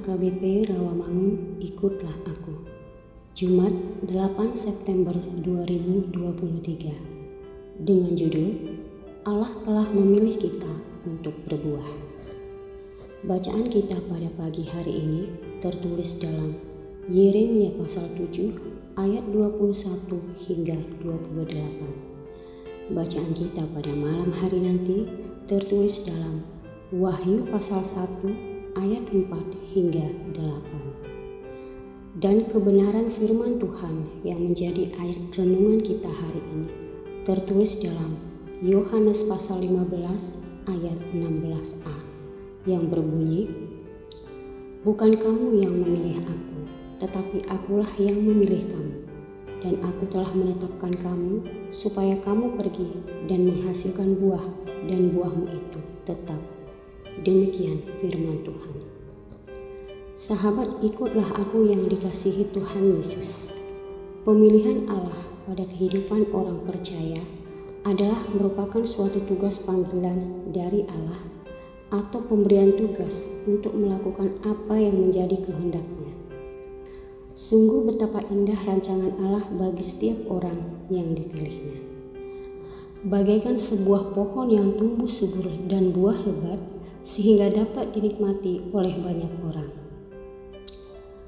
Rawamangun, ikutlah aku. Jumat 8 September 2023 dengan judul Allah telah memilih kita untuk berbuah. Bacaan kita pada pagi hari ini tertulis dalam Yeremia pasal 7 ayat 21 hingga 28. Bacaan kita pada malam hari nanti tertulis dalam Wahyu pasal 1 ayat 4 hingga 8. Dan kebenaran firman Tuhan yang menjadi ayat renungan kita hari ini tertulis dalam Yohanes pasal 15 ayat 16a yang berbunyi Bukan kamu yang memilih aku, tetapi akulah yang memilih kamu. Dan aku telah menetapkan kamu supaya kamu pergi dan menghasilkan buah dan buahmu itu tetap Demikian firman Tuhan. Sahabat, ikutlah aku yang dikasihi Tuhan Yesus. Pemilihan Allah pada kehidupan orang percaya adalah merupakan suatu tugas panggilan dari Allah atau pemberian tugas untuk melakukan apa yang menjadi kehendaknya. Sungguh betapa indah rancangan Allah bagi setiap orang yang dipilihnya. Bagaikan sebuah pohon yang tumbuh subur dan buah lebat, sehingga dapat dinikmati oleh banyak orang.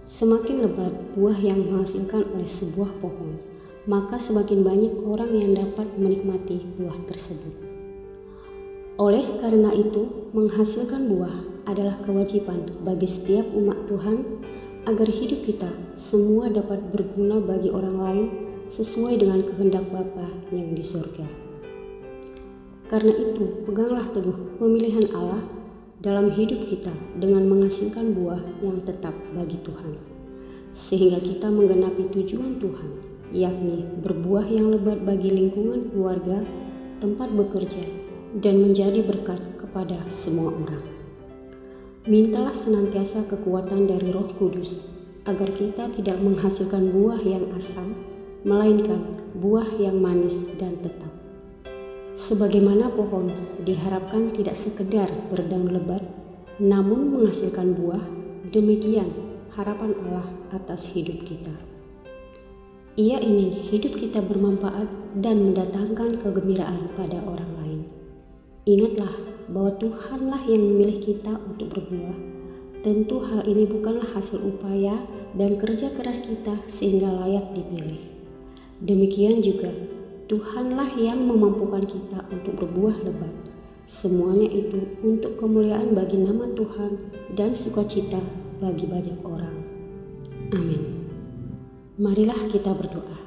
Semakin lebat buah yang menghasilkan oleh sebuah pohon, maka semakin banyak orang yang dapat menikmati buah tersebut. Oleh karena itu, menghasilkan buah adalah kewajiban bagi setiap umat Tuhan agar hidup kita semua dapat berguna bagi orang lain sesuai dengan kehendak Bapa yang di surga. Karena itu, peganglah teguh pemilihan Allah dalam hidup kita dengan menghasilkan buah yang tetap bagi Tuhan, sehingga kita menggenapi tujuan Tuhan, yakni berbuah yang lebat bagi lingkungan keluarga, tempat bekerja, dan menjadi berkat kepada semua orang. Mintalah senantiasa kekuatan dari Roh Kudus agar kita tidak menghasilkan buah yang asam, melainkan buah yang manis dan tetap. Sebagaimana pohon diharapkan tidak sekedar berdaun lebat, namun menghasilkan buah, demikian harapan Allah atas hidup kita. Ia ingin hidup kita bermanfaat dan mendatangkan kegembiraan pada orang lain. Ingatlah bahwa Tuhanlah yang memilih kita untuk berbuah. Tentu hal ini bukanlah hasil upaya dan kerja keras kita sehingga layak dipilih. Demikian juga Tuhanlah yang memampukan kita untuk berbuah lebat. Semuanya itu untuk kemuliaan bagi nama Tuhan dan sukacita bagi banyak orang. Amin. Marilah kita berdoa.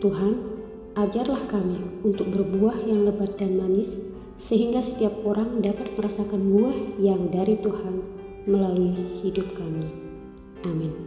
Tuhan, ajarlah kami untuk berbuah yang lebat dan manis, sehingga setiap orang dapat merasakan buah yang dari Tuhan melalui hidup kami. Amin.